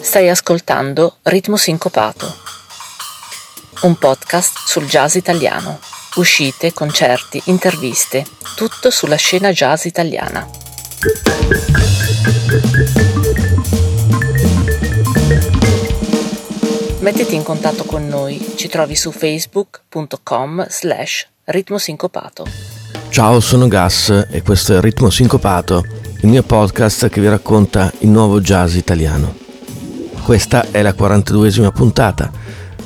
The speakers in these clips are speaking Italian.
Stai ascoltando Ritmo Sincopato, un podcast sul jazz italiano. Uscite, concerti, interviste, tutto sulla scena jazz italiana. Mettiti in contatto con noi, ci trovi su facebook.com slash ritmosincopato. Ciao, sono Gas e questo è Ritmo Sincopato, il mio podcast che vi racconta il nuovo jazz italiano. Questa è la 42esima puntata,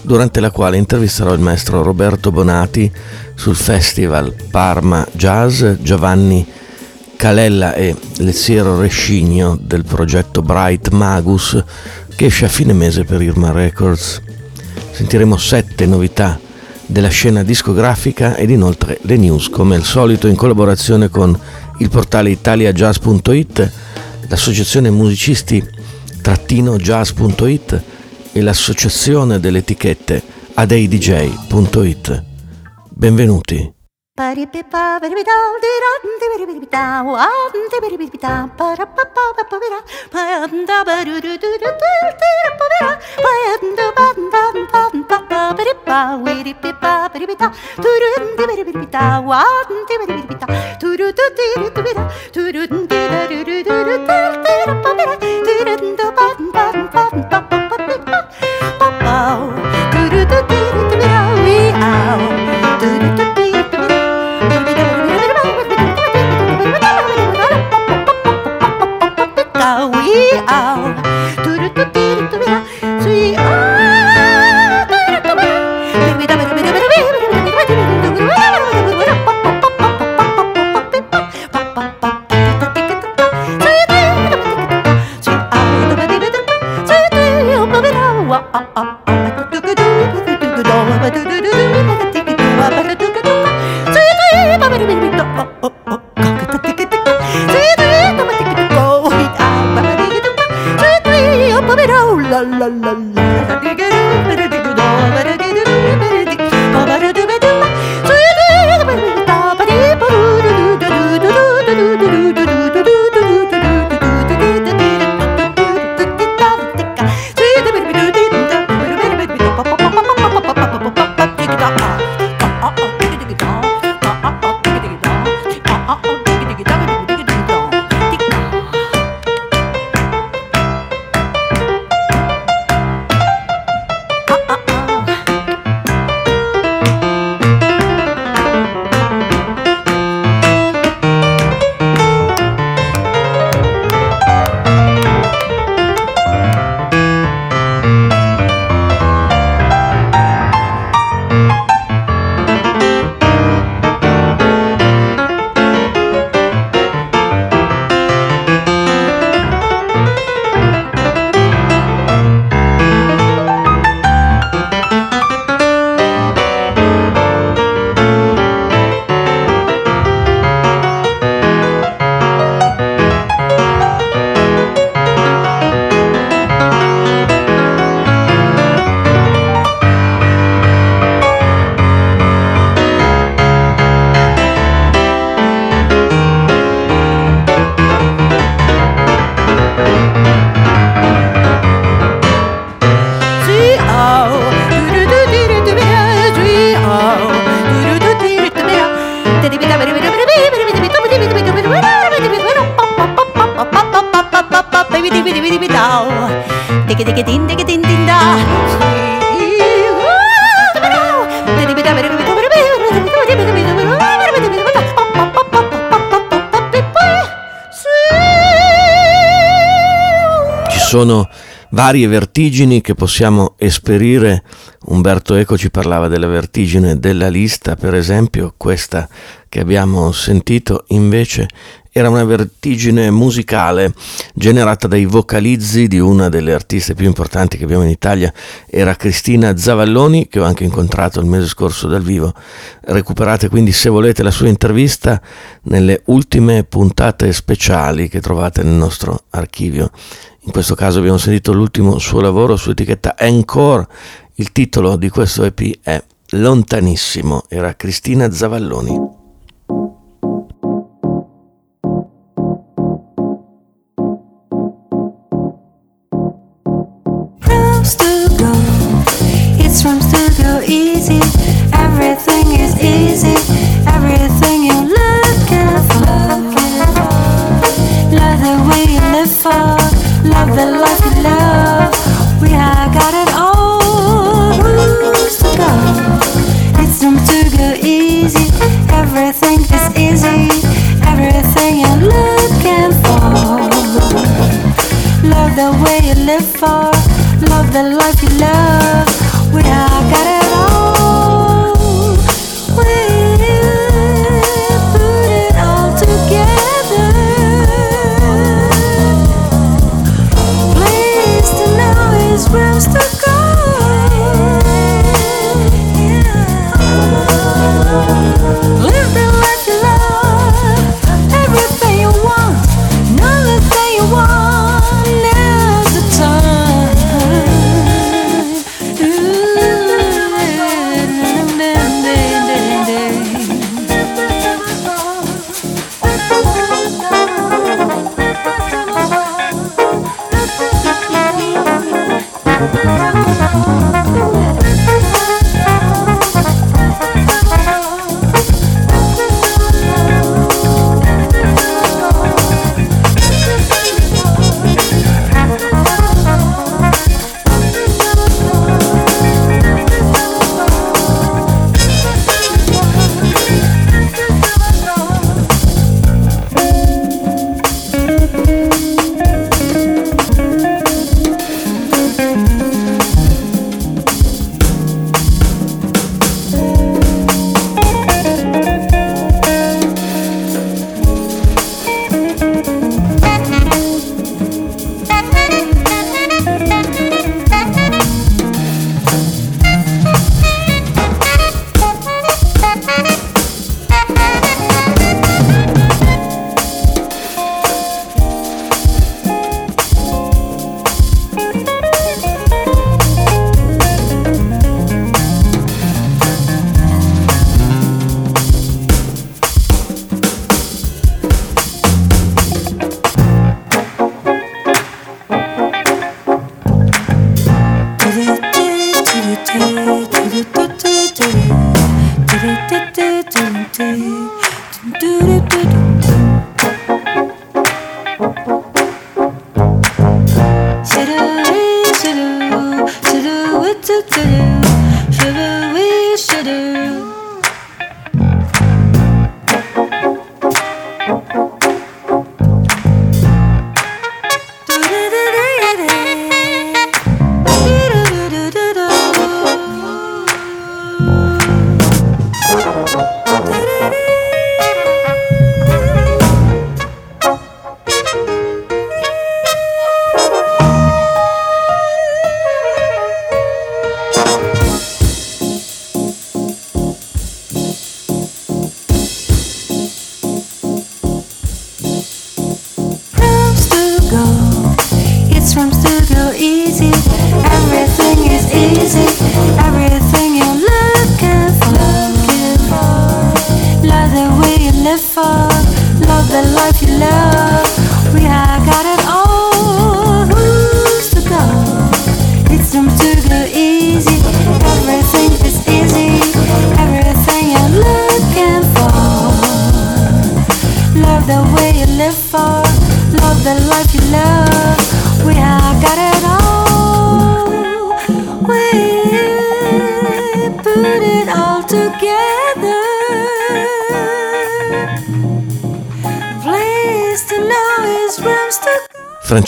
durante la quale intervisterò il maestro Roberto Bonati sul festival Parma Jazz, Giovanni Calella e Leziero Rescigno del progetto Bright Magus che esce a fine mese per Irma Records. Sentiremo sette novità della scena discografica ed inoltre le news come al solito in collaborazione con il portale italiajazz.it, l'associazione musicisti jazz.it e l'associazione delle etichette adeidj.it. Benvenuti. 빠리삐빠 바리비다우디란디비리비다 와안디비리비다 빠라빠빠바빠비라 바얀다 바루루두루뚜띠라빠비라 바얀다 반반반빠빠비리빠 위리삐빠 바리비다 두룬디비리비다 와안디비리비다 두루두디루뚜비라 두룬디다루루루뚜띠라빠비라 varie vertigini che possiamo esperire. Umberto Eco ci parlava della vertigine della lista, per esempio, questa che abbiamo sentito invece era una vertigine musicale generata dai vocalizzi di una delle artiste più importanti che abbiamo in Italia, era Cristina Zavalloni, che ho anche incontrato il mese scorso dal vivo. Recuperate quindi se volete la sua intervista nelle ultime puntate speciali che trovate nel nostro archivio. In questo caso abbiamo sentito l'ultimo suo lavoro su etichetta Encore, Il titolo di questo EP è Lontanissimo, era Cristina Zavalloni. still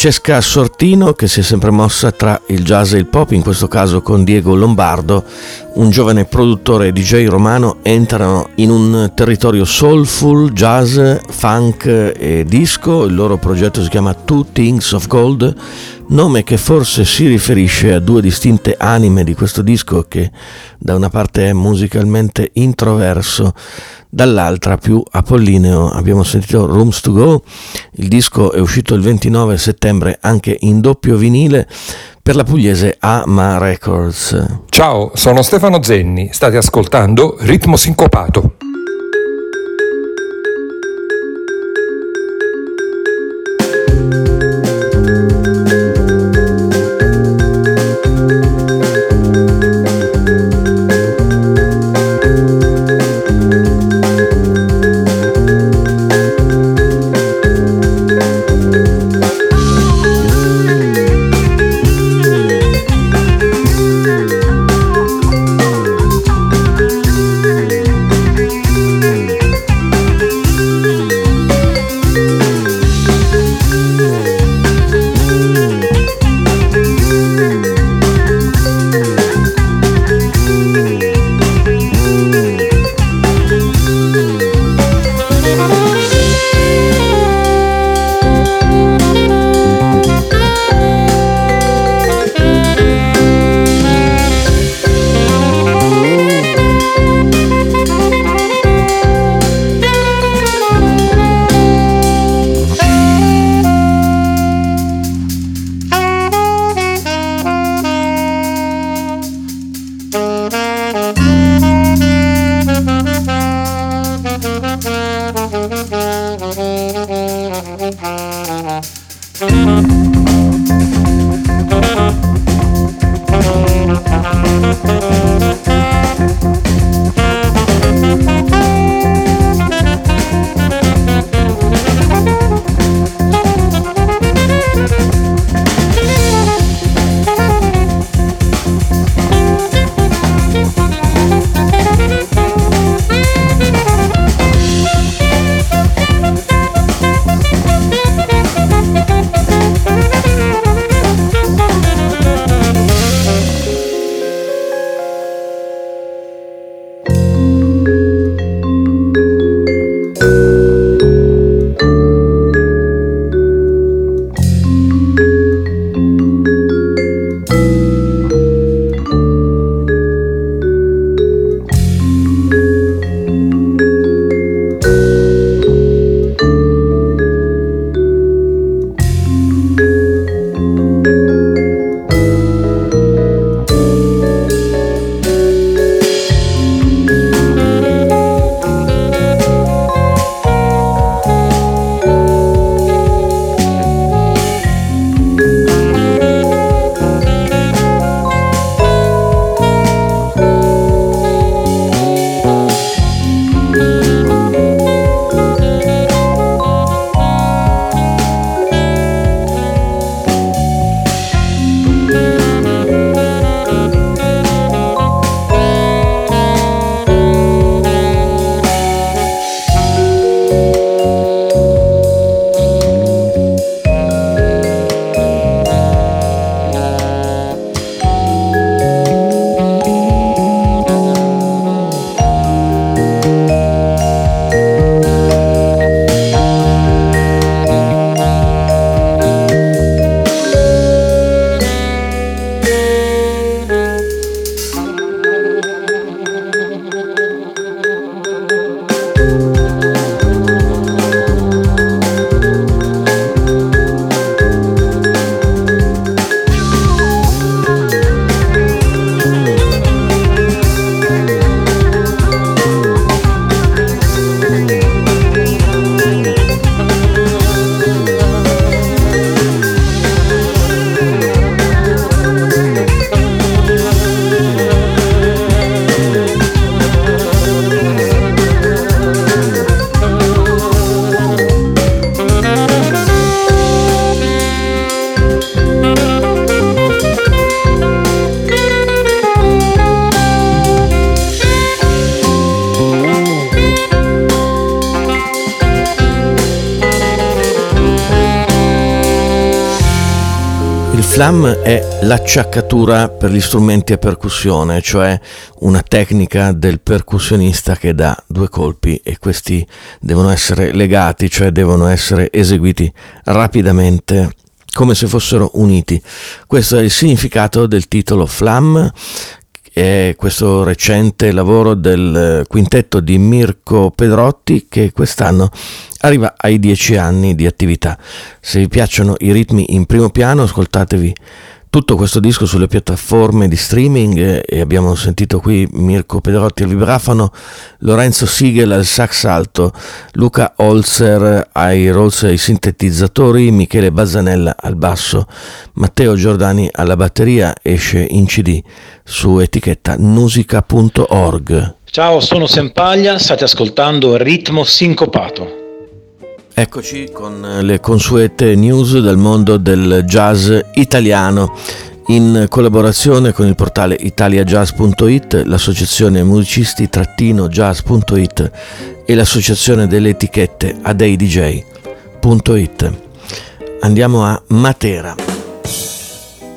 Francesca Sortino, che si è sempre mossa tra il jazz e il pop, in questo caso con Diego Lombardo, un giovane produttore DJ romano, entrano in un territorio soulful, jazz, funk e disco. Il loro progetto si chiama Two Things of Gold, nome che forse si riferisce a due distinte anime di questo disco che da una parte è musicalmente introverso, dall'altra più apollineo. Abbiamo sentito Rooms to Go, il disco è uscito il 29 settembre anche in doppio vinile per la pugliese Ama Records. Ciao sono Stefano Zenni, state ascoltando Ritmo Sincopato. Slam è l'acciaccatura per gli strumenti a percussione, cioè una tecnica del percussionista che dà due colpi e questi devono essere legati, cioè devono essere eseguiti rapidamente come se fossero uniti. Questo è il significato del titolo Flam è questo recente lavoro del quintetto di Mirko Pedrotti che quest'anno arriva ai dieci anni di attività. Se vi piacciono i ritmi in primo piano, ascoltatevi tutto questo disco sulle piattaforme di streaming e abbiamo sentito qui Mirko Pedrotti al vibrafono, Lorenzo Siegel al sax alto, Luca Holzer ai rolls e ai sintetizzatori, Michele Bazzanella al basso, Matteo Giordani alla batteria, esce in CD su etichetta nusica.org. Ciao, sono Sempaglia, state ascoltando Ritmo Sincopato. Eccoci con le consuete news del mondo del jazz italiano. In collaborazione con il portale italiajazz.it, l'associazione musicisti-jazz.it e l'associazione delle etichette adeidj.it. Andiamo a Matera.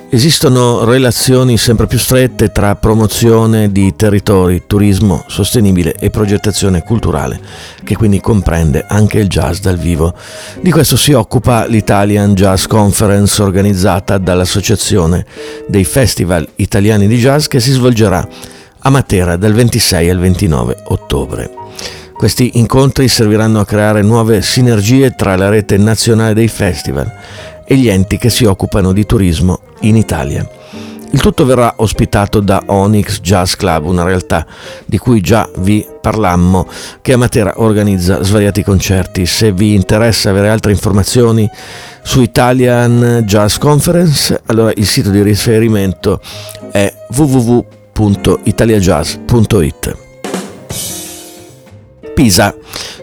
Esistono relazioni sempre più strette tra promozione di territori, turismo sostenibile e progettazione culturale, che quindi comprende anche il jazz dal vivo. Di questo si occupa l'Italian Jazz Conference organizzata dall'Associazione dei Festival Italiani di Jazz che si svolgerà a Matera dal 26 al 29 ottobre. Questi incontri serviranno a creare nuove sinergie tra la rete nazionale dei festival e gli enti che si occupano di turismo in Italia. Il tutto verrà ospitato da Onyx Jazz Club, una realtà di cui già vi parlammo, che a Matera organizza svariati concerti. Se vi interessa avere altre informazioni su Italian Jazz Conference, allora il sito di riferimento è www.italiajazz.it. Pisa.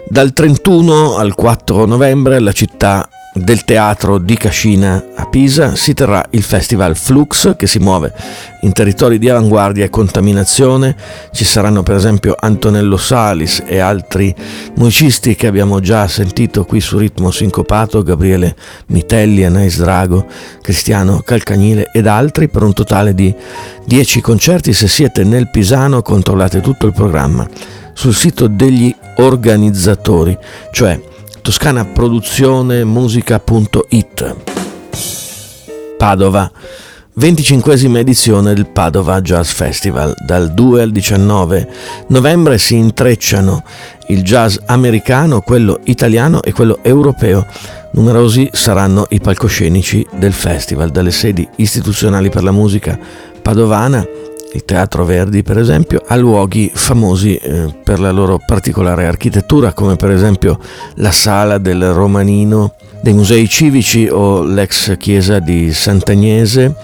Dal 31 al 4 novembre la città del teatro di Cascina a Pisa si terrà il festival Flux che si muove in territori di avanguardia e contaminazione. Ci saranno per esempio Antonello Salis e altri musicisti che abbiamo già sentito qui su Ritmo Sincopato, Gabriele Mitelli, Anais Drago, Cristiano Calcagnile ed altri per un totale di 10 concerti. Se siete nel Pisano controllate tutto il programma sul sito degli organizzatori, cioè toscanaproduzionemusica.it Padova 25esima edizione del Padova Jazz Festival. Dal 2 al 19 novembre si intrecciano il jazz americano, quello italiano e quello europeo. Numerosi saranno i palcoscenici del festival, dalle sedi istituzionali per la musica padovana il Teatro Verdi per esempio, ha luoghi famosi eh, per la loro particolare architettura, come per esempio la sala del Romanino dei Musei Civici o l'ex chiesa di Sant'Agnese.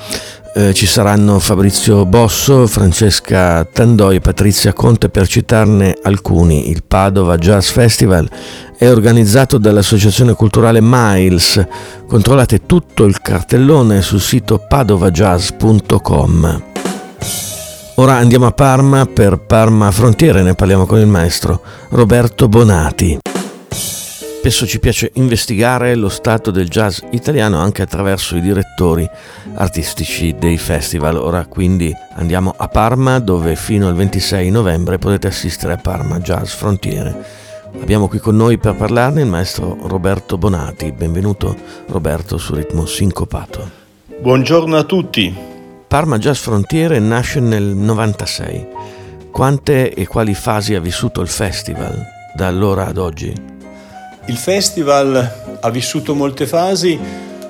Eh, ci saranno Fabrizio Bosso, Francesca Tandoi e Patrizia Conte per citarne alcuni. Il Padova Jazz Festival è organizzato dall'associazione culturale Miles. Controllate tutto il cartellone sul sito padovajazz.com. Ora andiamo a Parma per Parma Frontiere, ne parliamo con il maestro Roberto Bonati. Spesso ci piace investigare lo stato del jazz italiano anche attraverso i direttori artistici dei festival. Ora quindi andiamo a Parma dove fino al 26 novembre potete assistere a Parma Jazz Frontiere. Abbiamo qui con noi per parlarne il maestro Roberto Bonati. Benvenuto Roberto su Ritmo Sincopato. Buongiorno a tutti. Parma Jazz Frontiere nasce nel 96. Quante e quali fasi ha vissuto il festival da allora ad oggi? Il festival ha vissuto molte fasi,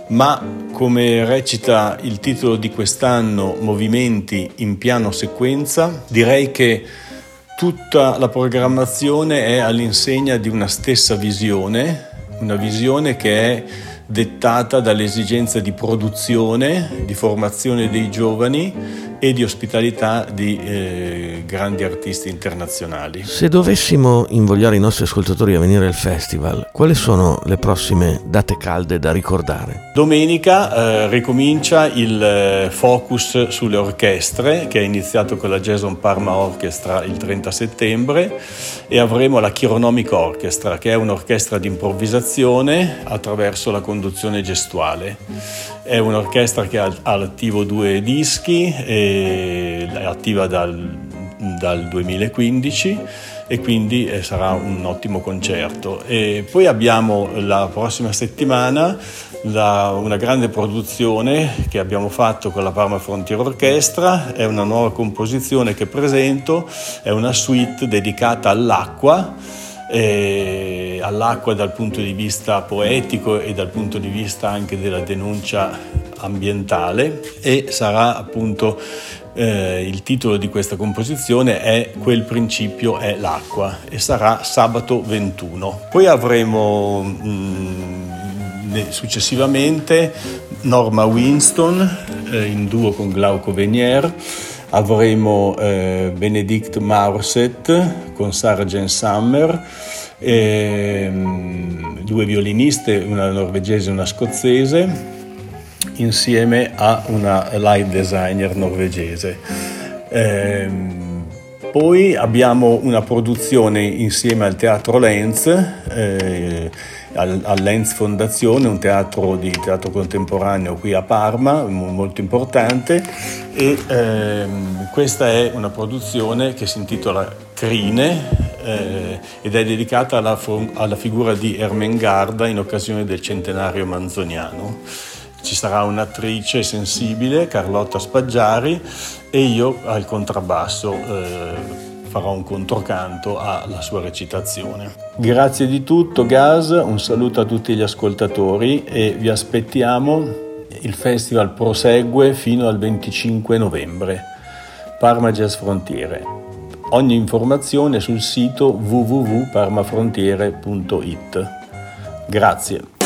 ma come recita il titolo di quest'anno, Movimenti in piano sequenza, direi che tutta la programmazione è all'insegna di una stessa visione, una visione che è dettata dall'esigenza di produzione, di formazione dei giovani e di ospitalità di eh, grandi artisti internazionali. Se dovessimo invogliare i nostri ascoltatori a venire al festival, quali sono le prossime date calde da ricordare? Domenica eh, ricomincia il eh, focus sulle orchestre che è iniziato con la Jason Parma Orchestra il 30 settembre e avremo la Chironomic Orchestra che è un'orchestra di improvvisazione attraverso la conduzione gestuale. È un'orchestra che ha all'attivo due dischi, è attiva dal, dal 2015 e quindi eh, sarà un ottimo concerto. E poi abbiamo la prossima settimana la, una grande produzione che abbiamo fatto con la Parma Frontier Orchestra, è una nuova composizione che presento, è una suite dedicata all'acqua all'acqua dal punto di vista poetico e dal punto di vista anche della denuncia ambientale e sarà appunto eh, il titolo di questa composizione è Quel principio è l'acqua e sarà sabato 21. Poi avremo mh, mm, successivamente Norma Winston eh, in duo con Glauco Venier, avremo eh, Benedict Maurset con Sarah Summer, e, mh, due violiniste, una norvegese e una scozzese insieme a una live designer norvegese. Eh, poi abbiamo una produzione insieme al Teatro Lenz, eh, al, al, Lenz Fondazione, un teatro di teatro contemporaneo qui a Parma, molto importante, e ehm, questa è una produzione che si intitola Crine eh, ed è dedicata alla, alla figura di Ermengarda in occasione del centenario manzoniano. Ci sarà un'attrice sensibile, Carlotta Spaggiari, e io al contrabbasso eh, farò un controcanto alla sua recitazione. Grazie di tutto, Gas, un saluto a tutti gli ascoltatori e vi aspettiamo. Il festival prosegue fino al 25 novembre. Parma Jazz Frontiere. Ogni informazione sul sito www.parmafrontiere.it. Grazie.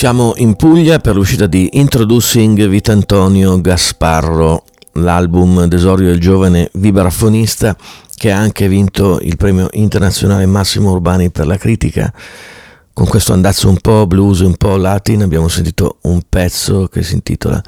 Siamo in Puglia per l'uscita di Introducing Vitantonio Gasparro, l'album d'esordio del giovane vibrafonista che ha anche vinto il premio internazionale Massimo Urbani per la critica. Con questo andazzo un po' blues, un po' latin, abbiamo sentito un pezzo che si intitola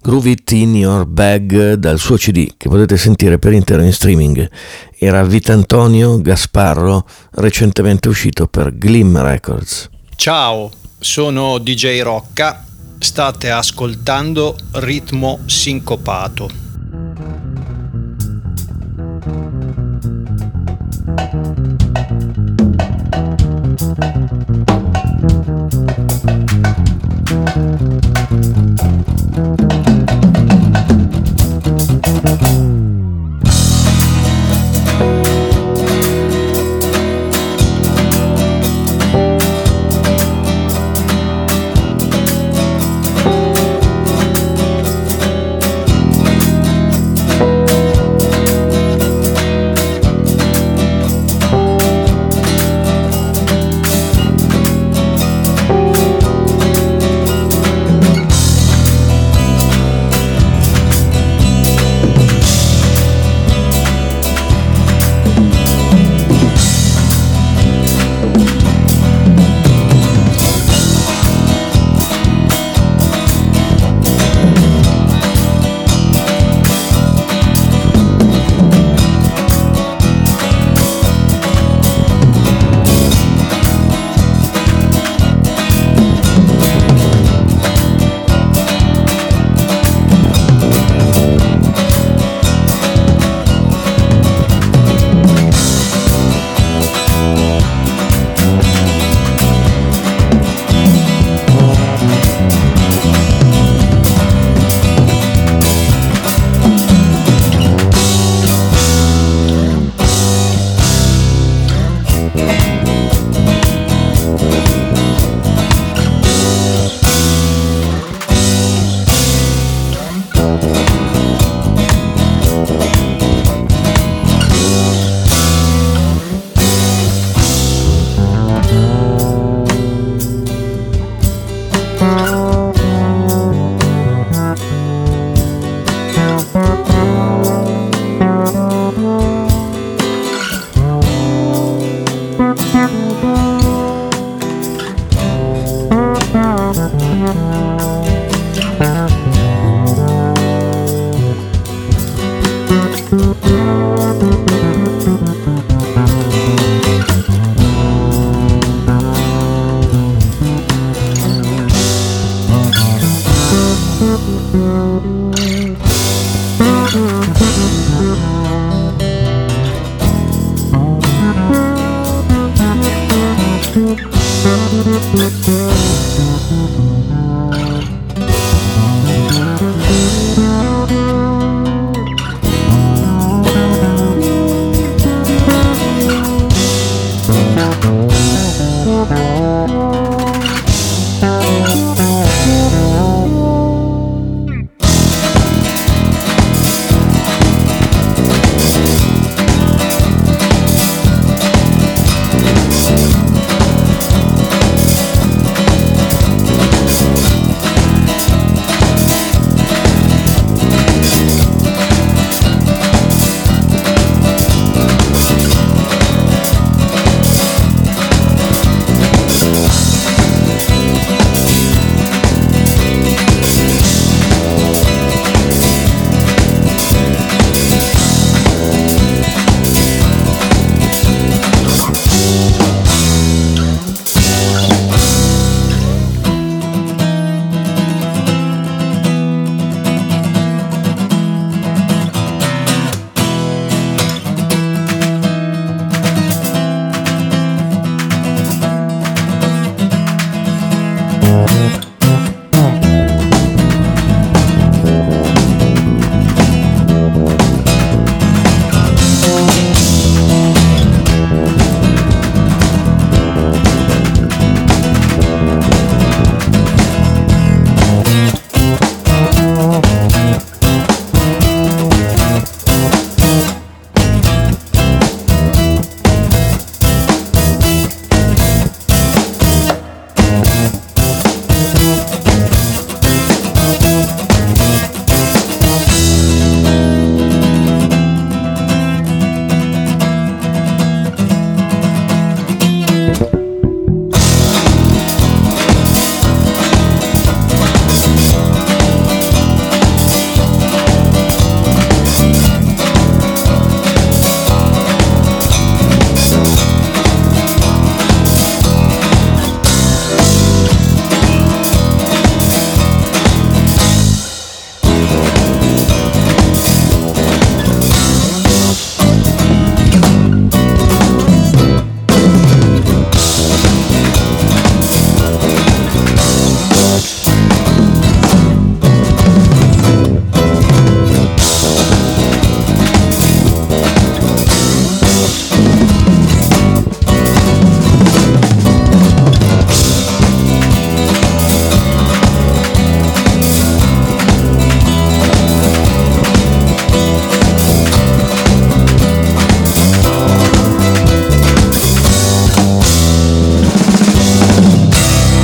Groove It In Your Bag dal suo CD che potete sentire per intero in streaming. Era Vitantonio Gasparro, recentemente uscito per Glim Records. Ciao, sono DJ Rocca, state ascoltando Ritmo Sincopato. thank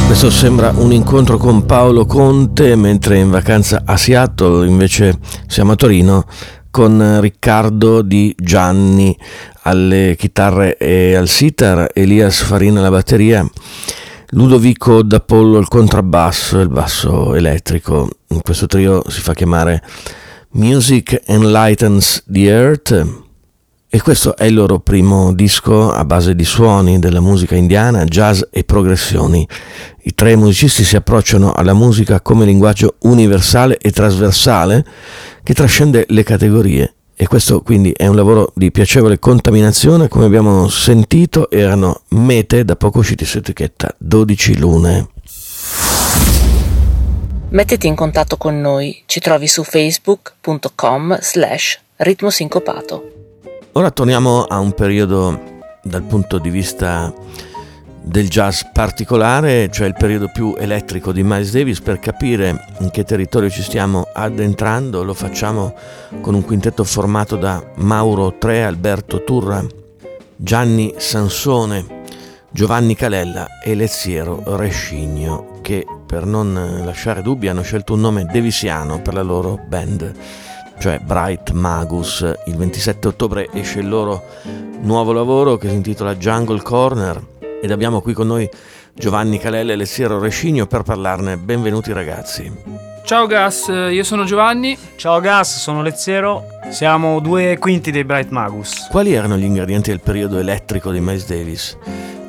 Questo sembra un incontro con Paolo Conte, mentre in vacanza a Seattle invece siamo a Torino con Riccardo Di Gianni alle chitarre e al sitar, Elias Farina alla batteria, Ludovico D'Apollo al contrabbasso e il basso elettrico. In questo trio si fa chiamare Music Enlightens the Earth e questo è il loro primo disco a base di suoni della musica indiana, jazz e progressioni. I tre musicisti si approcciano alla musica come linguaggio universale e trasversale che trascende le categorie. E questo quindi è un lavoro di piacevole contaminazione, come abbiamo sentito erano mete da poco usciti su etichetta 12 lune. Mettiti in contatto con noi, ci trovi su facebook.com slash ritmosincopato. Ora torniamo a un periodo dal punto di vista del jazz particolare, cioè il periodo più elettrico di Miles Davis, per capire in che territorio ci stiamo addentrando. Lo facciamo con un quintetto formato da Mauro Tre, Alberto Turra, Gianni Sansone, Giovanni Calella e Leziero Rescigno, che per non lasciare dubbi hanno scelto un nome devisiano per la loro band cioè Bright Magus. Il 27 ottobre esce il loro nuovo lavoro che si intitola Jungle Corner ed abbiamo qui con noi Giovanni Calelle e Lessiero Rescigno per parlarne. Benvenuti ragazzi. Ciao Gas, io sono Giovanni. Ciao Gas, sono Lezziero. Siamo due quinti dei Bright Magus. Quali erano gli ingredienti del periodo elettrico di Miles Davis?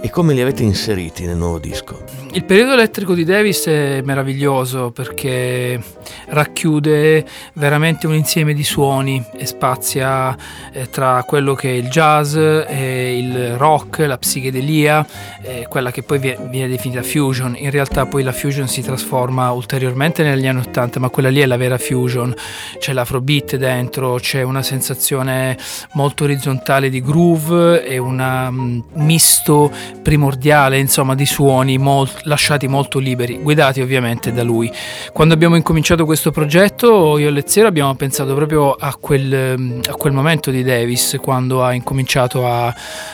E come li avete inseriti nel nuovo disco? Il periodo elettrico di Davis è meraviglioso perché racchiude veramente un insieme di suoni e spazia eh, tra quello che è il jazz, il rock, la psichedelia, eh, quella che poi viene, definita fusion. In realtà poi la fusion si trasforma ulteriormente negli anni 80, ma quella lì è la vera fusion. C'è l'afrobeat dentro, c'è una sensazione molto orizzontale di groove e un um, misto primordiale insomma di suoni molt, lasciati molto liberi, guidati ovviamente da lui. Quando abbiamo incominciato questo progetto io e Lezziero abbiamo pensato proprio a quel, a quel momento di Davis quando ha incominciato a,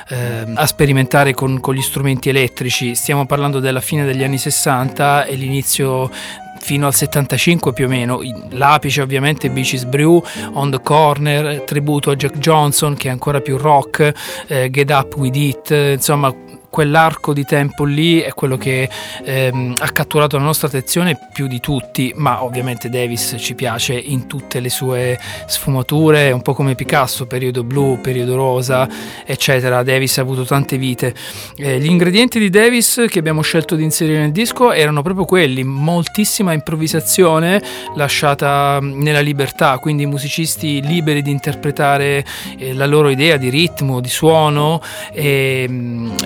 eh, a sperimentare con, con gli strumenti elettrici, stiamo parlando della fine degli anni 60 e l'inizio fino al 75 più o meno. L'apice ovviamente Beaches Brew, On the Corner, tributo a Jack Johnson che è ancora più rock, eh, Get Up With It, insomma quell'arco di tempo lì è quello che ehm, ha catturato la nostra attenzione più di tutti, ma ovviamente Davis ci piace in tutte le sue sfumature, un po' come Picasso, periodo blu, periodo rosa, eccetera. Davis ha avuto tante vite. Eh, gli ingredienti di Davis che abbiamo scelto di inserire nel disco erano proprio quelli, moltissima improvvisazione lasciata nella libertà, quindi musicisti liberi di interpretare eh, la loro idea di ritmo, di suono, e,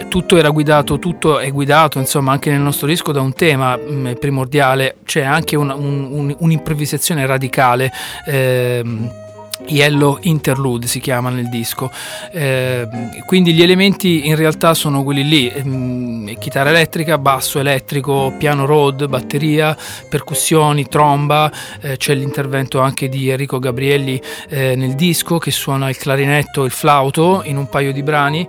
tutto era guidato, tutto è guidato, insomma, anche nel nostro disco da un tema mh, mm, primordiale, c'è anche un, un, un'improvvisazione radicale. Ehm, Yellow Interlude si chiama nel disco. Eh, quindi gli elementi in realtà sono quelli lì: ehm, chitarra elettrica, basso elettrico, piano Rode, batteria, percussioni, tromba. Eh, c'è l'intervento anche di Enrico Gabrielli eh, nel disco che suona il clarinetto e il flauto in un paio di brani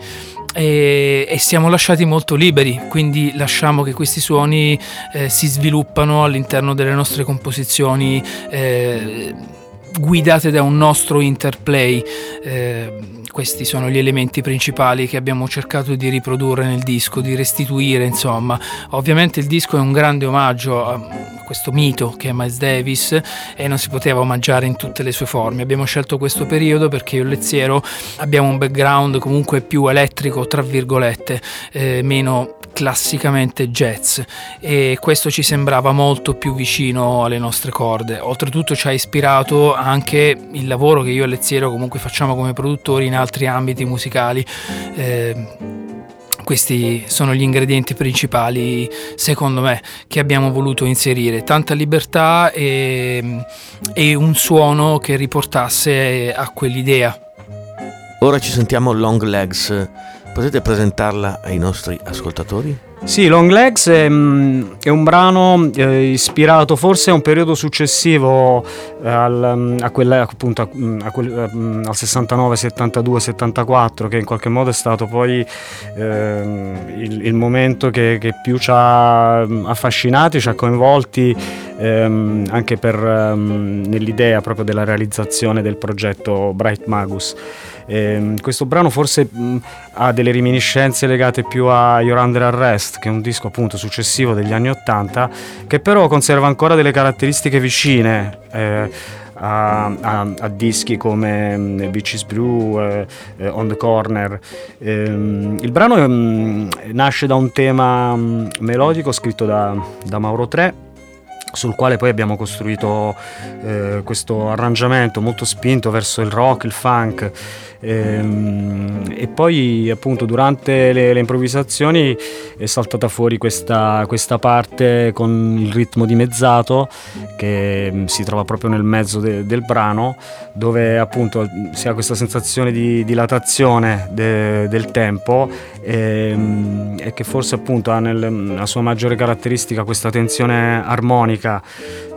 e, e, siamo lasciati molto liberi, quindi lasciamo che questi suoni eh, si sviluppano all'interno delle nostre composizioni eh, guidate da un nostro interplay. Eh, questi sono gli elementi principali che abbiamo cercato di riprodurre nel disco, di restituire, insomma. Ovviamente il disco è un grande omaggio a questo mito che è Miles Davis e non si poteva omaggiare in tutte le sue forme. Abbiamo scelto questo periodo perché io e Lezziero abbiamo un background comunque più elettrico, tra virgolette, eh, meno classicamente jazz e questo ci sembrava molto più vicino alle nostre corde. Oltretutto ci ha ispirato anche il lavoro che io e Lezziero comunque facciamo come produttori in altri ambiti musicali. Eh, questi sono gli ingredienti principali, secondo me, che abbiamo voluto inserire. Tanta libertà e, e un suono che riportasse a quell'idea. Ora ci sentiamo Long Legs. Potete presentarla ai nostri ascoltatori? Sì, Long Legs è, mm, è un brano eh, ispirato forse a un periodo successivo eh, al, mm, a quella, appunto, a, mm, quel, al 69, 72, 74, che in qualche modo è stato poi eh, il, il, momento che, che, più ci ha affascinati, ci ha coinvolti ehm, anche per, ehm, nell'idea proprio della realizzazione del progetto Bright Magus. Eh, questo brano forse mh, ha delle reminiscenze legate più a Your Under Arrest, che è un disco appunto successivo degli anni Ottanta, che però conserva ancora delle caratteristiche vicine. Eh, a, a, a, dischi come um, Beaches Brew, eh, eh, On the Corner. Eh, il brano um, nasce da un tema um, melodico scritto da, da Mauro Tre sul quale poi abbiamo costruito eh, questo arrangiamento molto spinto verso il rock, il funk e, ehm, e poi appunto durante le, le, improvvisazioni è saltata fuori questa, questa, parte con il ritmo dimezzato che mm, si trova proprio nel mezzo de, del brano dove appunto si ha questa sensazione di dilatazione de, del tempo e, mm, e, che forse appunto ha nella sua maggiore caratteristica questa tensione armonica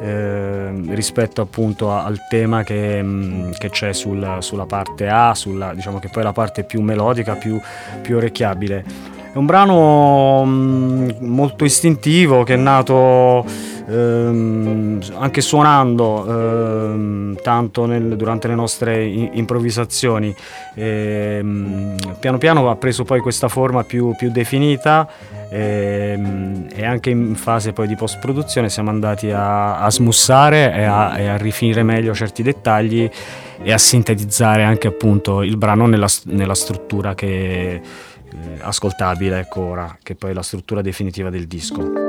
eh, rispetto appunto al tema che, mm, che c'è sul, sulla parte A, sulla, diciamo che poi la parte più melodica, più, più orecchiabile. È un brano mh, molto istintivo che è nato ehm, anche suonando ehm, tanto nel, durante le nostre improvvisazioni. E, ehm, piano piano ha preso poi questa forma più, più definita e, ehm, e, anche in fase poi di post produzione siamo andati a, a smussare e a, e a rifinire meglio certi dettagli e a sintetizzare anche appunto il brano nella, nella struttura che eh, ascoltabile ecco ora, che poi è la struttura definitiva del disco.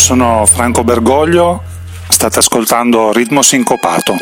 Sono Franco Bergoglio, state ascoltando Ritmo Sincopato.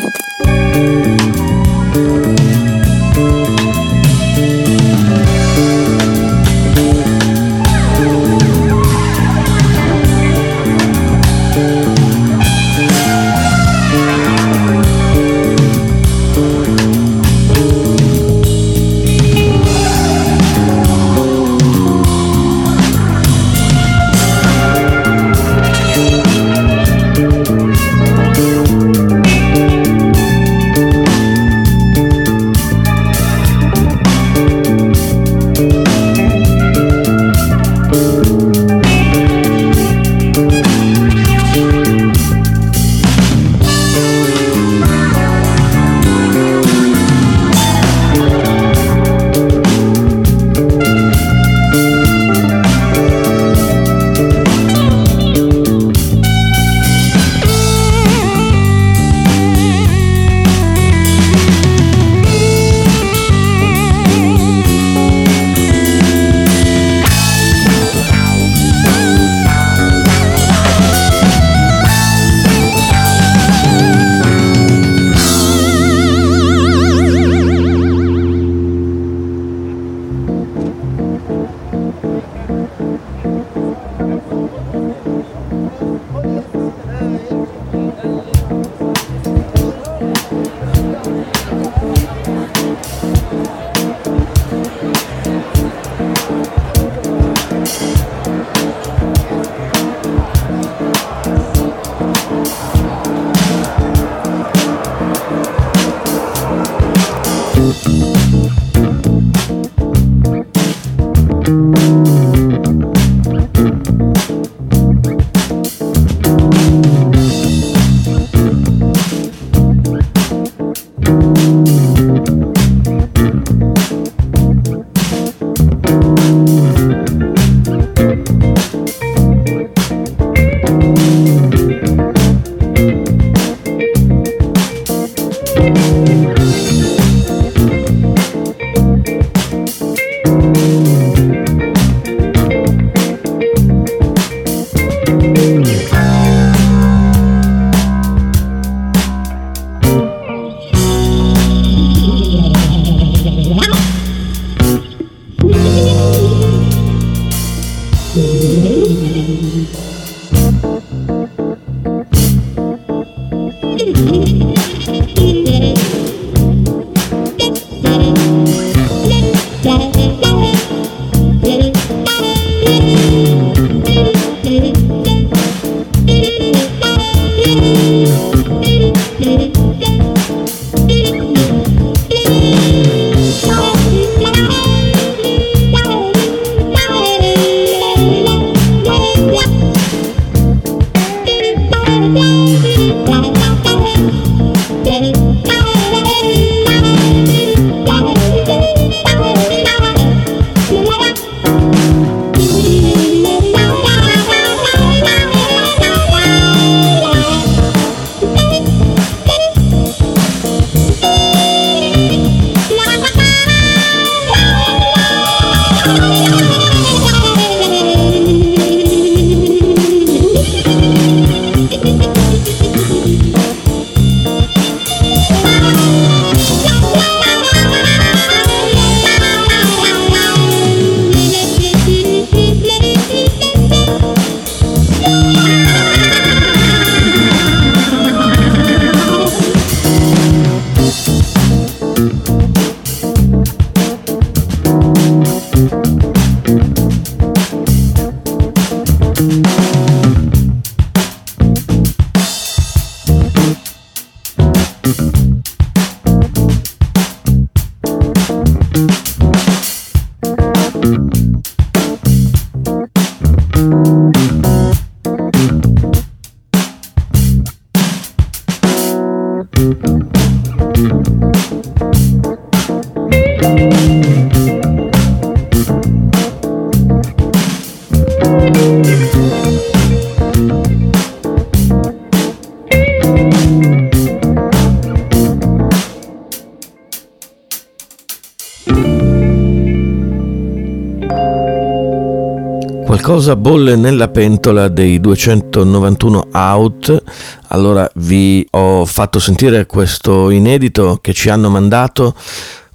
Qualcosa bolle nella pentola dei 291 out, allora vi ho fatto sentire questo inedito che ci hanno mandato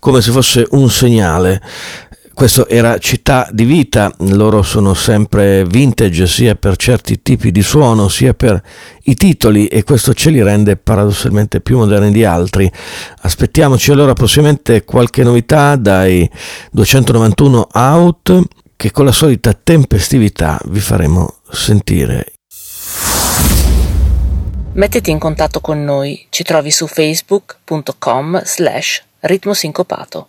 come se fosse un segnale. Questo era Città di Vita, loro sono sempre vintage sia per certi tipi di suono sia per i titoli e questo ce li rende paradossalmente più moderni di altri. Aspettiamoci allora prossimamente qualche novità dai 291 out che con la solita tempestività vi faremo sentire. Mettiti in contatto con noi, ci trovi su facebook.com slash ritmo sincopato.